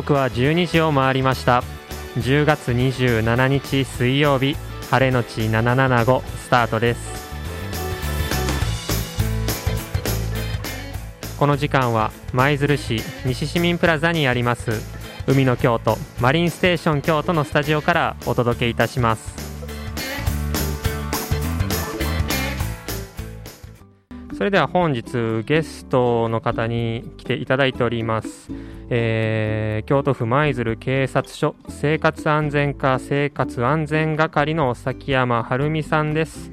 刻は12時を回りました。10月27日水曜日晴れのち775スタートです。この時間は舞鶴市西市民プラザにあります海の京都マリンステーション京都のスタジオからお届けいたします。それでは本日ゲストの方に来ていただいております、えー京都府舞鶴警察署生活安全課生活安全係の崎山晴美さんです。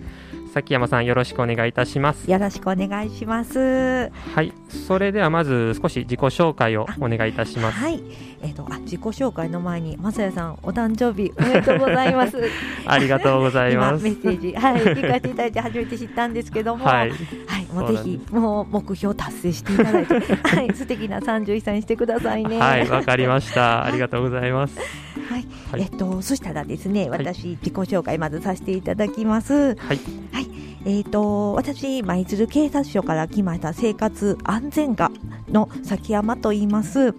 崎山さんよろしくお願いいたします。よろしくお願いします。はいそれではまず少し自己紹介をお願いいたします。はい、えっ、と、あ、自己紹介の前に、まさやさん、お誕生日おめでとうございます。ありがとうござい今ます。メッセージ、はい、聞かせていただいて、初めて知ったんですけども。はい。はい、もうぜひ、もう目標達成していただいて、はい、素敵な三十一歳にしてくださいね。はい。わかりました。ありがとうございます。はい、はい。えっと、そしたらですね、はい。私、自己紹介まずさせていただきます。はい。はい、えっ、と、私、舞鶴警察署から来ました生活安全課の崎山と言います。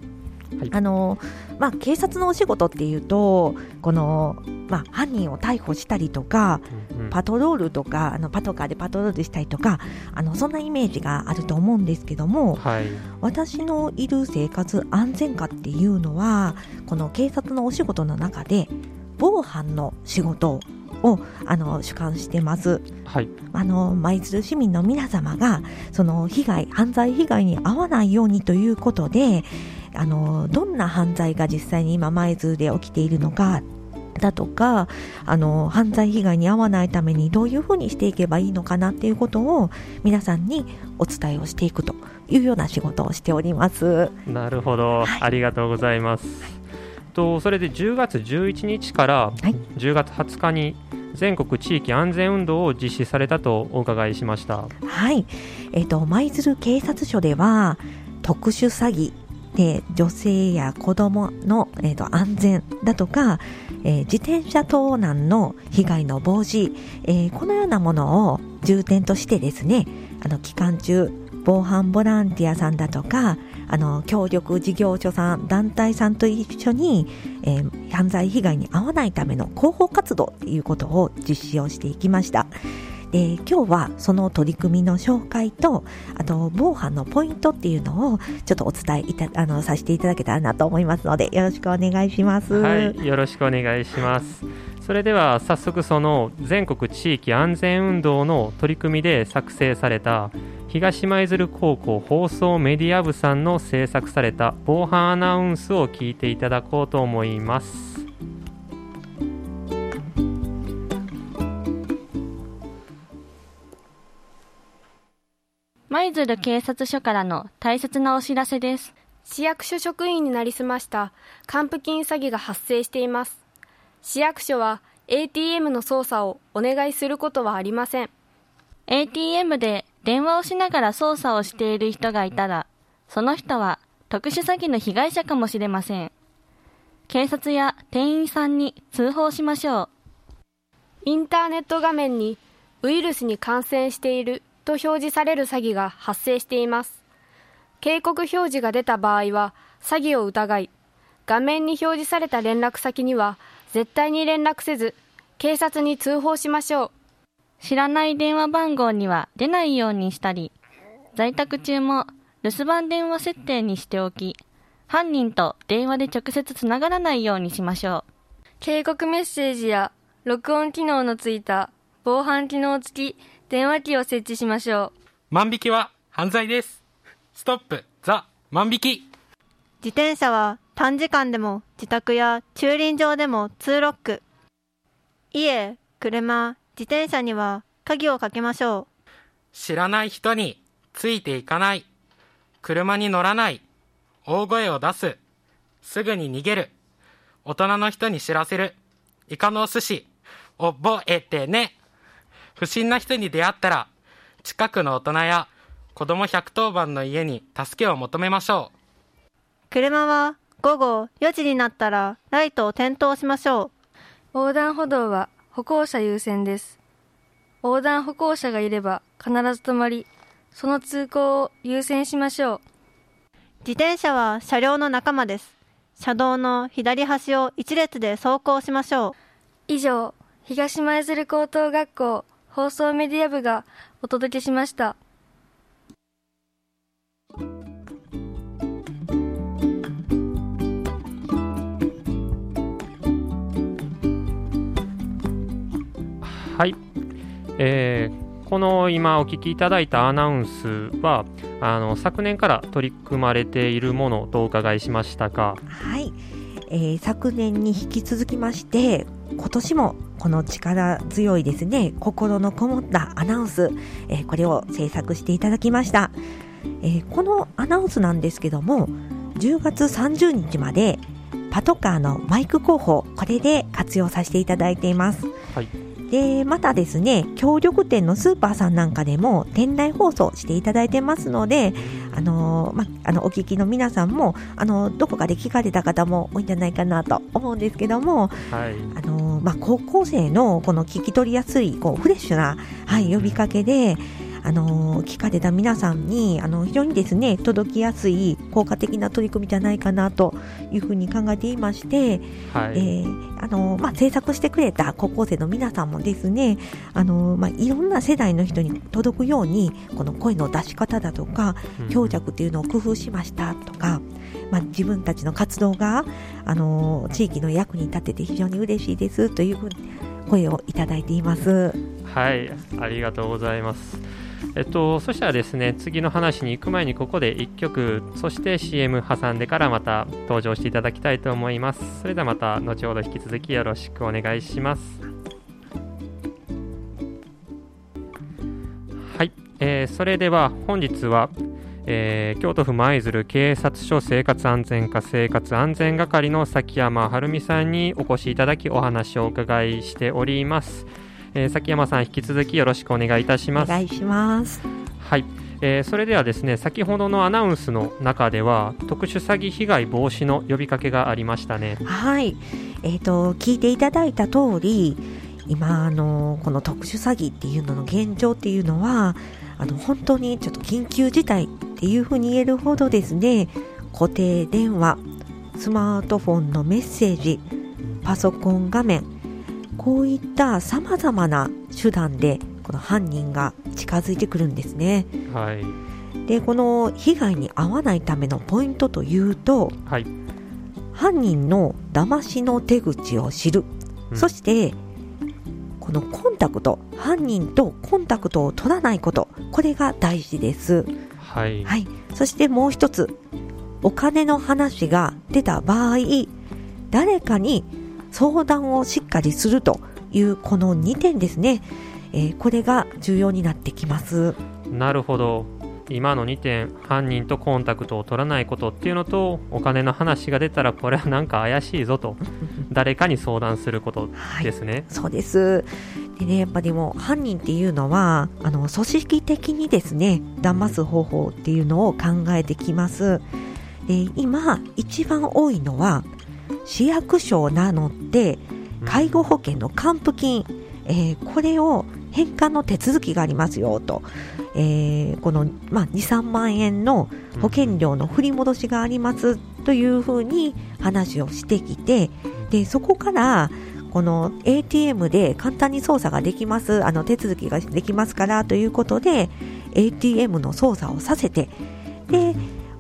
あの、まあ、警察のお仕事っていうと、この、まあ、犯人を逮捕したりとか、うんうん。パトロールとか、あの、パトカーでパトロールしたりとか、あの、そんなイメージがあると思うんですけども、はい。私のいる生活安全課っていうのはこの警察のお仕事の中で防犯の仕事をあの主管してますはいあの舞鶴市民の皆様がその被害犯罪被害に遭わないようにということであのどんな犯罪が実際に今舞鶴で起きているのかだとかあの犯罪被害に遭わないためにどういうふうにしていけばいいのかなっていうことを皆さんにお伝えをしていくというような仕事をしております。なるほど、はいありがとうございます。とそれで10月11日からはい10月20日に全国地域安全運動を実施されたとお伺いしました。はい、えっ、と舞鶴警察署では特殊詐欺で女性や子供の、えー、と安全だとか、えー自転車盗難の被害の防止、えーこのようなものを重点としてですねあの期間中防犯ボランティアさんだとかあの協力事業所さん団体さんと一緒に、えー犯罪被害に遭わないための広報活動ということを実施をしていきました。で今日はその取り組みの紹介とあと防犯のポイントっていうのをちょっとお伝えいたあのさせていただけたらなと思いますのでよろしくお願いします。はい、よろしくお願いします。それでは早速その全国地域安全運動の取り組みで作成された東舞鶴高校放送メディア部さんの制作された防犯アナウンスを聞いていただこうと思います。舞鶴警察署からの大切なお知らせです。市役所職員になりすました還付金詐欺が発生しています市役所は ATM の操作をお願いすることはありません ATM で電話をしながら操作をしている人がいたら、その人は特殊詐欺の被害者かもしれません。警察や店員さんに通報しましょう。インターネット画面にウイルスに感染していると表示される詐欺が発生しています警告表示が出た場合は詐欺を疑い画面に表示された連絡先には絶対に連絡せず警察に通報しましょう知らない電話番号には出ないようにしたり、在宅中も留守番電話設定にしておき、犯人と電話で直接つながらないようにしましょう。警告メッセージや録音機能のついた防犯機能付き電話機を設置しましょう。万引きは犯罪です。ストップ、ザ、万引き。自転車は短時間でも自宅や駐輪場でも通ロック。家、車、自転車には鍵をかけましょ知らない人についていかない。車に乗らない。大声を出す。すぐに逃げる。大人の人に知らせる。イカのお寿司。覚えてね。不審な人に出会ったら、近くの大人や子供110番の家に助けを求めましょう。う。車は午後4時になったらライトを点灯しましょう。横断歩道は歩行者優先です。横断歩行者がいれば必ず止まり、その通行を優先しましょう。自転車は車両の仲間です。車道の左端を一列で走行しましょう。以上、東舞鶴高等学校放送メディア部がお届けしました。えー、この今お聞きいただいたアナウンスはあの昨年から取り組まれているものとお伺いしましたが、はい、えー、昨年に引き続きまして今年もこの力強いですね心のこもったアナウンス、えー、これを制作していただきました、えー、このアナウンスなんですけども10月30日までパトカーのマイク広報これで活用させていただいています、はいで、またですね、協力店のスーパーさんなんかでも店内放送していただいてますので、あのま、あの、お聞きの皆さんも、あの、どこかで聞かれた方も多いんじゃないかなと思うんですけども、はい、あのま、高校生のこの聞き取りやすい、こう、フレッシュな、はい、呼びかけで、あの聞かれた皆さんにあの非常にですね届きやすい効果的な取り組みじゃないかなというふうに考えていまして、はい、えー、あのまあ、制作してくれた高校生の皆さんもですねあの、まあ、いろんな世代の人に届くようにこの声の出し方だとか、強弱っていうのを工夫しましたとか、まあ、自分たちの活動があの地域の役に立てて非常に嬉しいですというふうに声をいただいています。はいありがとうございます。えっと、そしたらですね、次の話に行く前にここで1曲、そして CM 挟んでからまた登場していただきたいと思います。それではまた後ほど引き続きよろしくお願いします。はい、えー、それでは本日は、えー、京都府舞鶴警察署生活安全課生活安全係の崎山晴美さんにお越しいただきお話をお伺いしております。えー、崎山さん引き続きよろしくお願いいたします。お願いします。はい。えー、それではですね先ほどのアナウンスの中では特殊詐欺被害防止の呼びかけがありましたねはいえーと、聞いていただいた通り今あのこの特殊詐欺っていうのの現状っていうのはあの本当にちょっと緊急事態っていうふうに言えるほどですね固定電話スマートフォンのメッセージパソコン画面こういったさまざまな手段でこの犯人が近づいてくるんですね。はい、でこの被害に遭わないためのポイントというと、はい、犯人の騙しの手口を知る、うん、そしてこのコンタクト犯人とコンタクトを取らないことこれが大事です。はい、はい、そしてもう一つお金の話が出た場合誰かに相談をしっかりするというこの2点ですね、えー、これが重要になってきます。なるほど。今の2点犯人とコンタクトを取らないことっていうのとお金の話が出たらこれはなんか怪しいぞと 誰かに相談することですね、はい、そうです。でねやっぱりもう犯人っていうのはあの組織的にですね騙す方法っていうのを考えてきます。で今一番多いのは市役所を名乗って介護保険の還付金、えー、これを返還の手続きがありますよと、えー、この、まあ、2、3万円の保険料の振り戻しがありますというふうに話をしてきてでそこからこの ATM で簡単に操作ができますあの手続きができますからということで ATM の操作をさせてで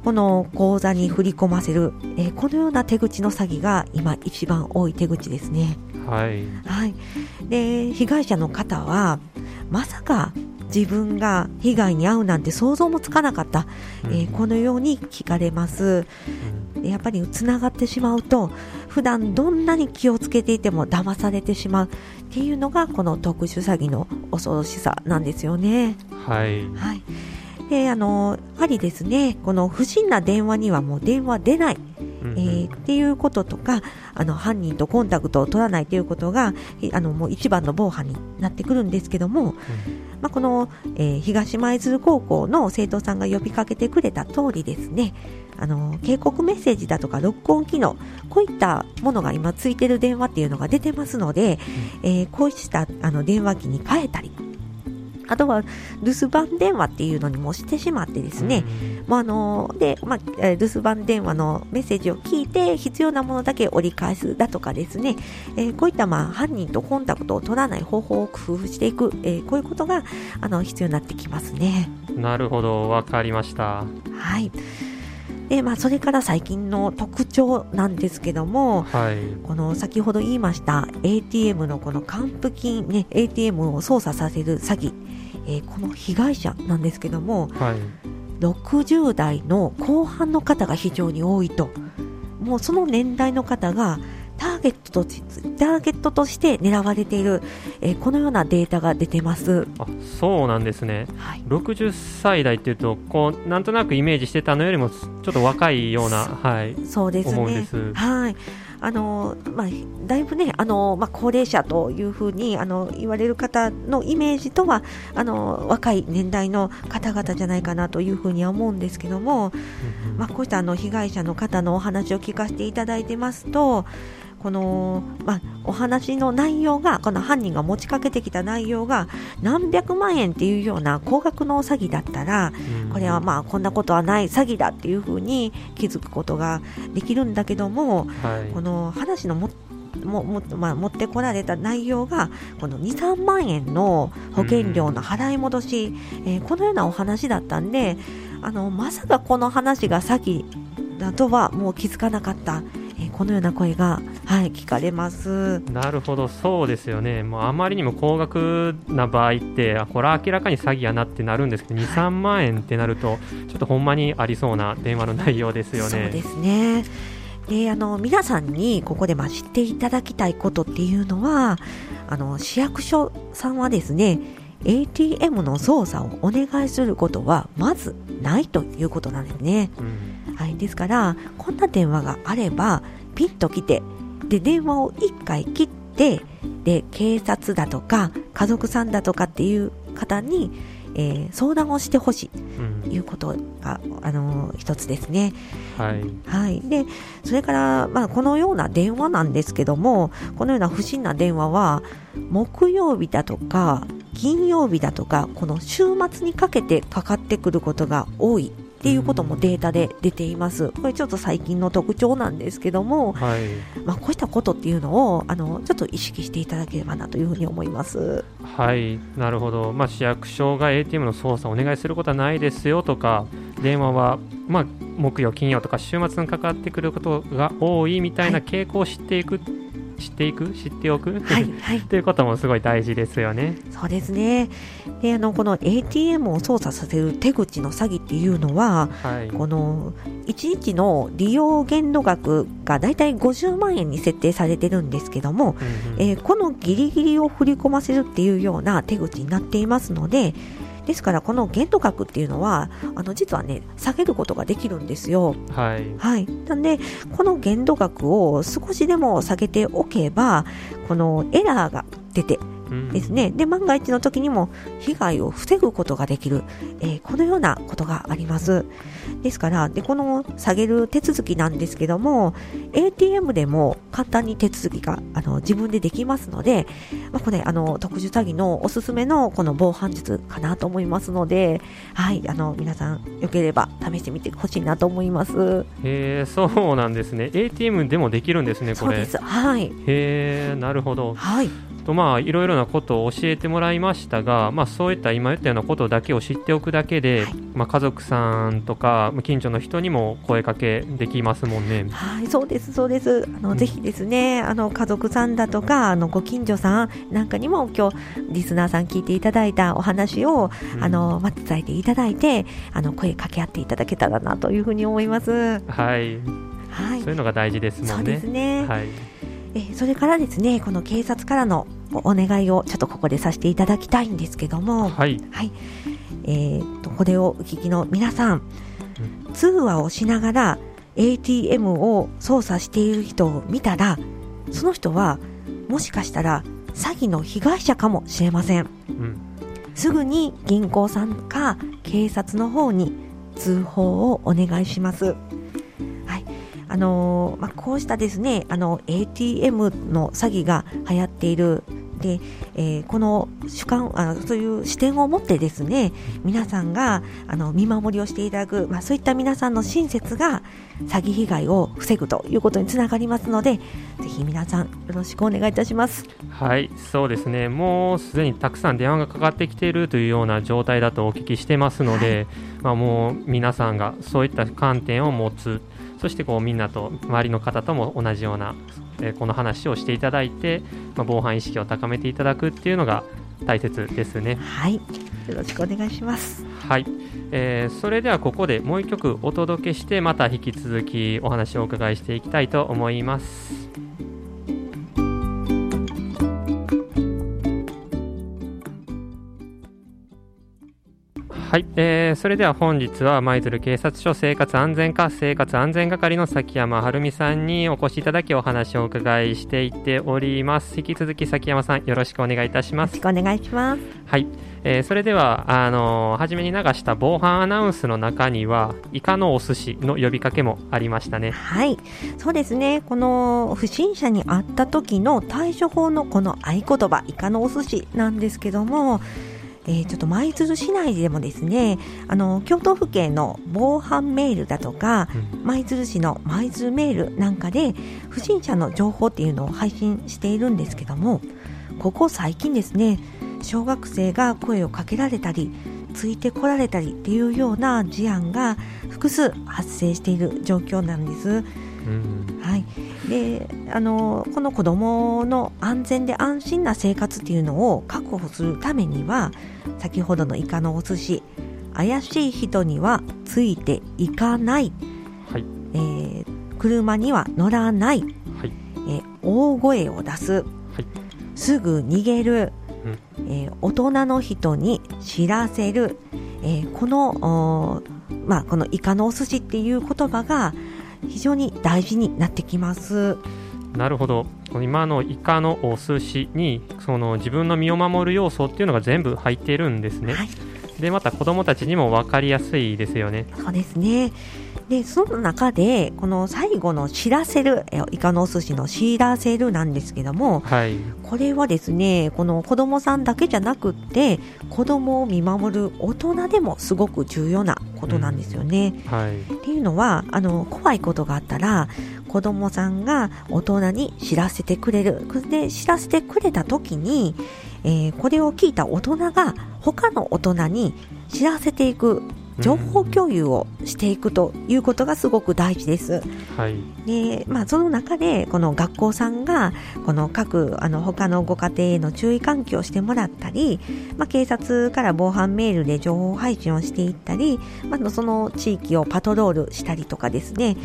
この口座に振り込ませる、えー、このような手口の詐欺が今一番多い手口ですね。はい、はい、で被害者の方はまさか自分が被害に遭うなんて想像もつかなかった、うん、えー、このように聞かれます、うん、やっぱりつながってしまうと普段どんなに気をつけていても騙されてしまうっていうのがこの特殊詐欺の恐ろしさなんですよね。はい、はいであのやはりですねこの不審な電話にはもう電話出ない、うんうん、えー、っていうこととかあの犯人とコンタクトを取らないということがあのもう一番の防犯になってくるんですけども、うん、まあ、この、えー、東舞鶴高校の生徒さんが呼びかけてくれた通りですねあの警告メッセージだとか録音機能こういったものが今ついてる電話っていうのが出てますので、うん、えー、こうしたあの電話機に変えたりあとは留守番電話っていうのにもしてしまってですね、もうあので、まあ、えー留守番電話のメッセージを聞いて必要なものだけ折り返すだとかですね、えーこういった、まあ、犯人とコンタクトを取らない方法を工夫していく、えーこういうことがあの必要になってきますね。なるほど、わかりました。はいでまあ、それから最近の特徴なんですけども、はい。この先ほど言いました ATM のこの還付金、ね、ATM を操作させる詐欺、えーこの被害者なんですけどもはい。60代の後半の方が非常に多いともうその年代の方がターゲットとしターゲットとして狙われている、えーこのようなデータが出てます。あ、そうなんですね。はい60歳代っていうと、こう、なんとなくイメージしてたのよりも、ちょっと若いような、はい。そうですね思うんです。はい。あのまあ、だいぶね、あのまあ、高齢者というふうにあの言われる方のイメージとはあの若い年代の方々じゃないかなというふうには思うんですけども、まあ、こういったあの被害者の方のお話を聞かせていただいてますと、この、まあ、お話の内容が、この犯人が持ちかけてきた内容が何百万円っていうような高額の詐欺だったら、うん。これはまあこんなことはない詐欺だっていうふうに気づくことができるんだけども、はい。この話のもももまあ、持ってこられた内容がこの2、3万円の保険料の払い戻し、えーこのようなお話だったんであのまさかこの話が詐欺だとはもう気づかなかった、えーこのような声が、はい、聞かれます。なるほど、そうですよね、もうあまりにも高額な場合って、あこれは明らかに詐欺やなってなるんですけど、2、3万円ってなると、ちょっとほんまにありそうな電話の内容ですよね。そうですね。であの皆さんにここでまあ知っていただきたいことっていうのはあの市役所さんはですね ATM の操作をお願いすることはまずないということなんですね、うん。はい、ですからこんな電話があればピンと来てで電話を1回切ってで警察だとか家族さんだとかっていう方に、えー相談をしてほしい。うん。ということが、あのー一つですね。はい。はい、でそれから、まあ、このような電話なんですけどもこのような不審な電話は木曜日だとか金曜日だとかこの週末にかけてかかってくることが多いっていうこともデータで出ています。これちょっと最近の特徴なんですけども、はいまあ、こういったことっていうのをあのちょっと意識していただければなというふうに思います。はい、なるほど、まあ、市役所が ATM の操作をお願いすることはないですよとか、電話は、まあ、木曜、金曜とか週末にかかってくることが多いみたいな傾向を知っていく、知っていく、知っておく、はい、はい。ということもすごい大事ですよね。そうですね。で、あの、この ATM を操作させる手口の詐欺っていうのは、はい、この1日の利用限度額がだいたい50万円に設定されてるんですけども、うんうん。えーこのギリギリを振り込ませるっていうような手口になっていますので、ですからこの限度額っていうのは、あの実はね、下げることができるんですよ。はい、はい。なんで、この限度額を少しでも下げておけば、このエラーが出て、うんですね。で、万が一の時にも被害を防ぐことができる、えーこのようなことがあります。ですから、で、この下げる手続きなんですけども、ATM でも簡単に手続きが、あの、自分でできますので、まあ、これ、あの、特殊詐欺のおすすめのこの防犯術かなと思いますので、はい、あの、皆さん、よければ試してみてほしいなと思います。へえ、そうなんですね。ATM でもできるんですね、これ。そうです。はい。へえ、なるほど。はい。とまあいろいろなことを教えてもらいましたが、まあ、そういった今言ったようなことだけを知っておくだけで、はいまあ、家族さんとかまあ近所の人にも声かけできますもんね。はい、そうです、そうです。あの、うんぜひですね、あの、家族さんだとか、あの、ご近所さんなんかにも今日、リスナーさん聞いていただいたお話を、うんあの、まあ、伝えていただいて、あの、声かけ合っていただけたらなというふうに思います。はい、はいそう。いうのが大事ですもそうんね。ですね。はい、えーそれからですね、この警察からのお願いをちょっとここでさせていただきたいんですけども、はい、はい。えーと、これをお聞きの皆さん、通話をしながら ATM を操作している人を見たら、その人はもしかしたら詐欺の被害者かもしれません。うん、すぐに銀行さんか警察の方に通報をお願いします。はい。あのーまあ、こうしたですね、あの、ATM の詐欺が流行っているで、えーこの主観あそういう視点を持ってですね皆さんがあの見守りをしていただく、まあ、そういった皆さんの親切が詐欺被害を防ぐということにつながりますのでぜひ皆さんよろしくお願いいたします。はい、そうですね、もうすでにたくさん電話がかかってきているというような状態だとお聞きしてますので、まあ、もう皆さんがそういった観点を持つ、そしてこうみんなと周りの方とも同じような、えーこの話をしていただいて、まあ、防犯意識を高めていただくっていうのが大切ですね。はい、よろしくお願いします。はい、えーそれではここでもう一曲お届けしてまた引き続きお話をお伺いしていきたいと思います。はい、えーそれでは本日は舞鶴警察署生活安全課生活安全係の崎山晴美さんにお越しいただきお話をお伺いしていっております。引き続き崎山さんよろしくお願いいたします。よろしくお願いします。はい、えーそれではあのー初めに流した防犯アナウンスの中にはイカのお寿司の呼びかけもありましたね。はい、そうですね。この不審者に会った時の対処法のこの合言葉、イカのお寿司なんですけども、えーちょっと舞鶴市内でもですね、あの京都府警の防犯メールだとか、舞鶴市の舞鶴メールなんかで不審者の情報っていうのを配信しているんですけども、ここ最近ですね、小学生が声をかけられたり、ついてこられたりっていうような事案が複数発生している状況なんです。うん。はい、であのこの子どもの安全で安心な生活っていうのを確保するためには先ほどのイカのお寿司怪しい人にはついていかない、はい。えー車には乗らない、はい。えー大声を出す、すぐ逃げる、えー大人の人に知らせる、えーこのおーまあ、このイカのお寿司っていう言葉が非常に大事になってきます。なるほど。今のイカのお寿司にその自分の身を守る要素っていうのが全部入っているんですね、はいでまた子どもたちにも分かりやすいですよねそうですね。で、その中で、この最後の知らせる、えイカのお寿司の知らせるなんですけども、はいこれはですね、この子供さんだけじゃなくって、子供を見守る大人でもすごく重要なことなんですよね。はいっていうのは、あの、怖いことがあったら、子供さんが大人に知らせてくれる。で、知らせてくれた時に、えーこれを聞いた大人が他の大人に知らせていく情報共有をしていくということがすごく大事です。はい。で、まあ、その中で、この学校さんが、この各、あの、他のご家庭への注意喚起をしてもらったり、まあ、警察から防犯メールで情報配信をしていったり、まあ、その地域をパトロールしたりとかですね、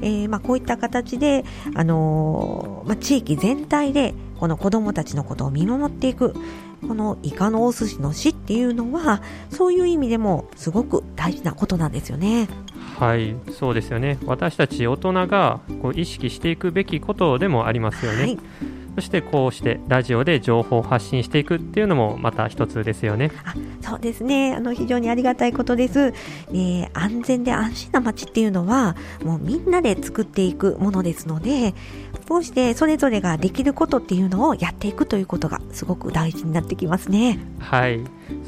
えーまあ、こういった形で、あのーまあ、地域全体で、この子供たちのことを見守っていく、このイカのお寿司の死っていうのは、そういう意味でもすごく大事なことなんですよね。はいそうですよね。私たち大人がこう意識していくべきことでもありますよね、はい。そしてこうしてラジオで情報を発信していくっていうのもまた一つですよね。あそうですね。あの非常にありがたいことです、えー安全で安心な街っていうのはもうみんなで作っていくものですのでこうしてそれぞれができることっていうのをやっていくということがすごく大事になってきますね。はい。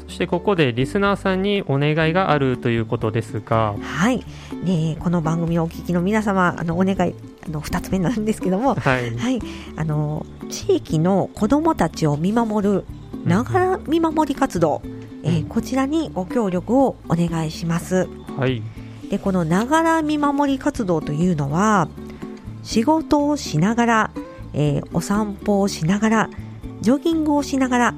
そしてここでリスナーさんにお願いがあるということですが。はい、でこの番組をお聞きの皆様あのお願いあの2つ目なんですけども。はい。はい、あの地域の子どもたちを見守るながら見守り活動、えーこちらにご協力をお願いします。はい。でこのながら見守り活動というのは仕事をしながら、えーお散歩をしながらジョギングをしながら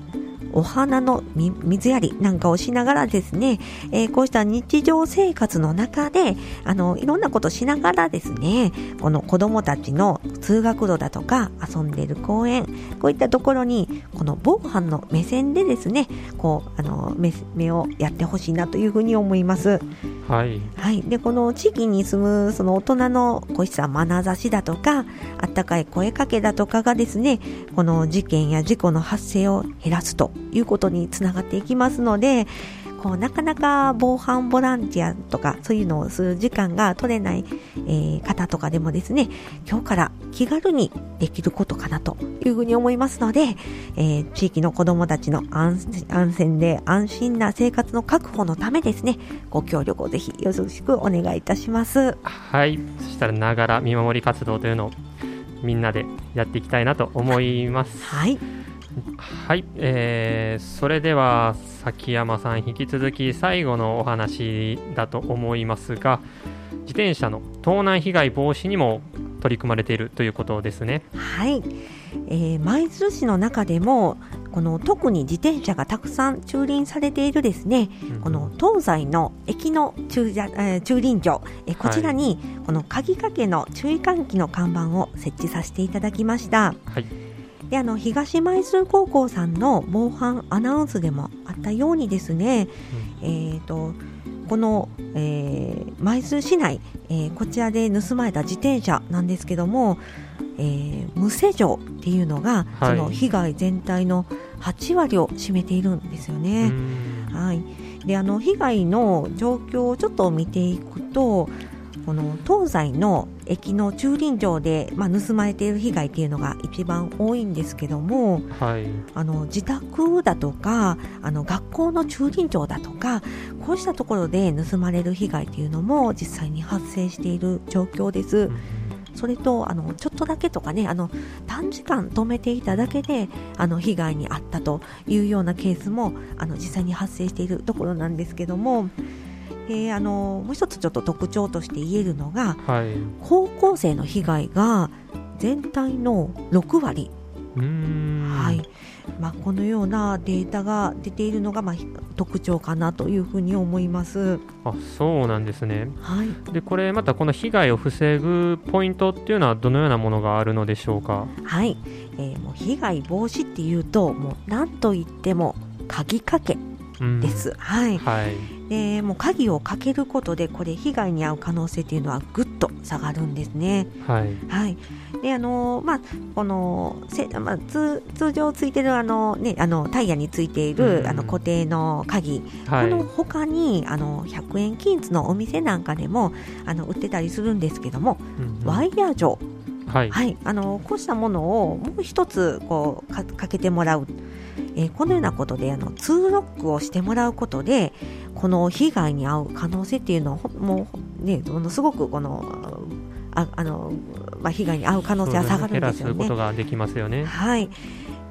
お花の水やりなんかをしながらですね、えーこうした日常生活の中であのいろんなことしながらですねこの子どもたちの通学路だとか遊んでいる公園こういったところにこの防犯の目線でですねこうあの目目をやってほしいなというふうに思います。はい。はい、でこの地域に住むその大人のこうした眼差しだとかあったかい声かけだとかがですねこの事件や事故の発生を減らすということにつながっていきますのでこうなかなか防犯ボランティアとかそういうのをする時間が取れない、えー方とかでもですね今日から気軽にできることかなというふうに思いますので、えー地域の子どもたちの安安全で安心な生活の確保のためですねご協力をぜひよろしくお願いいたします。はい、そしたらながら見守り活動というのをみんなでやっていきたいなと思います。はい、はい、えーそれでは崎山さん引き続き最後のお話だと思いますが自転車の盗難被害防止にも取り組まれているということですね。はい、えー舞鶴市の中でもこの特に自転車がたくさん駐輪されているですね。この東西の駅の駐車、えー駐輪場、えーこちらにこの鍵かけの注意喚起の看板を設置させていただきました。はい、であの東舞鶴高校さんの防犯アナウンスでもあったようにですね、えー、とこの、えー舞鶴市内、えーこちらで盗まれた自転車なんですけども、えー無施錠っていうのが、はい。その被害全体の8割を占めているんですよね。うん。はい、であの被害の状況をちょっと見ていくとこの東西の駅の駐輪場で、まあ、盗まれている被害っていうのが一番多いんですけどもはい、あの自宅だとかあの学校の駐輪場だとかこうしたところで盗まれる被害っていうのも実際に発生している状況です。それとあのちょっとだけとかねあの短時間止めていただけであの被害に遭ったというようなケースもあの実際に発生しているところなんですけども、えーあのもう一つちょっと特徴として言えるのがはい、高校生の被害が全体の6割、うーん。はい。まあ、このようなデータが出ているのが、まあ、特徴かなというふうに思います。あそうなんですね。はい。でこれまたこの被害を防ぐポイントっていうのはどのようなものがあるのでしょうか？はい、えーもう被害防止っていうともう何と言っても鍵かけうん。です、はい。はい、でもう鍵をかけることでこれ被害に遭う可能性っていうのはぐっと下がるんですね。はい、はい。であのーまあこのせ、まあ、通通常ついてるあの、ね、あのタイヤについている、うん。あの固定の鍵、はい、この他にあの100円均一のお店なんかでもあの売ってたりするんですけども、うんうん。ワイヤー錠はい、はい、あのこうしたものをもう一つこうかかけてもらう、えーこのようなことであのツーロックをしてもらうことでこの被害に遭う可能性っていうのをほもうねものすごくこのああの、まあ、被害に遭う可能性は下がるんですよね。減らすこと。ができますよね。はい。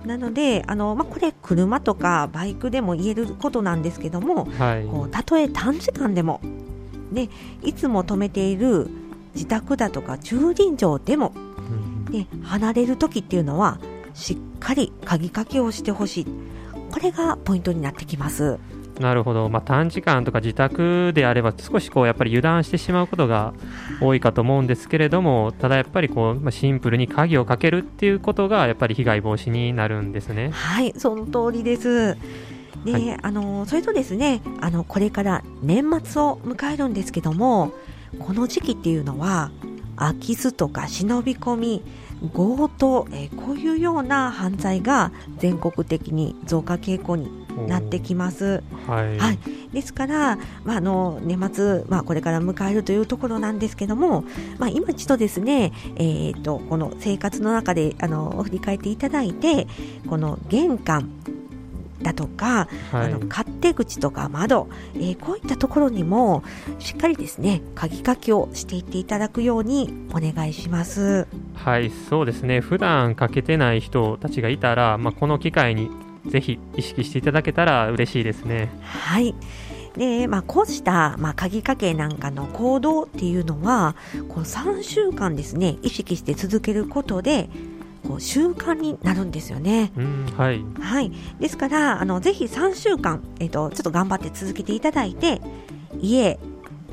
なのであの、まあ、これ車とかバイクでも言えることなんですけどもはい、こうたとえ短時間でも、ね、いつも止めている自宅だとか駐輪場でもうん。で離れる時っていうのはしっかり鍵かけをしてほしい。これがポイントになってきます。なるほど、まあ、短時間とか自宅であれば少しこうやっぱり油断してしまうことが多いかと思うんですけれどもただやっぱりこう、まあ、シンプルに鍵をかけるっていうことがやっぱり被害防止になるんですね。はいその通りです。で、はい。あのそれとですねあのこれから年末を迎えるんですけどもこの時期っていうのは空き巣とか忍び込み強盗、えーこういうような犯罪が全国的に増加傾向になってきます。はい、はい、ですから、まあ、あの年末、まあ、これから迎えるというところなんですけども、まあ、今一度ですね、えー、とこの生活の中であの振り返っていただいてこの玄関だとか、はいあの勝手口とか窓、えーこういったところにもしっかりですね鍵かけをしていっていただくようにお願いします。はい、そうですね普段かけてない人たちがいたら、まあ、この機会にぜひ意識していただけたら嬉しいですね。はいでまあ、こうした、まあ、鍵かけなんかの行動っていうのはこう3週間ですね意識して続けることでこう習慣になるんですよね。うんはいはい、ですからあのぜひ3週間、えっとちょっと頑張って続けていただいて家、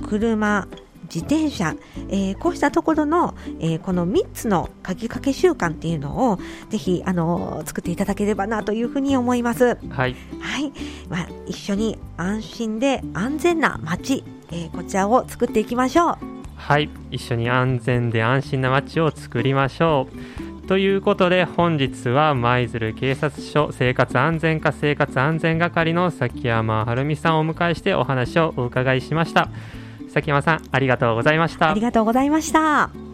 車、自転車、えーこうしたところの、えーこの3つの鍵かけ習慣っていうのをぜひあの作っていただければなというふうに思います。はいはい、まあ、一緒に安心で安全な街、えーこちらを作っていきましょう。はい、一緒に安全で安心な街を作りましょう。ということで本日は舞鶴警察署生活安全課生活安全係の崎山晴美さんをお迎えしてお話をお伺いしました崎山さんありがとうございましたありがとうございました。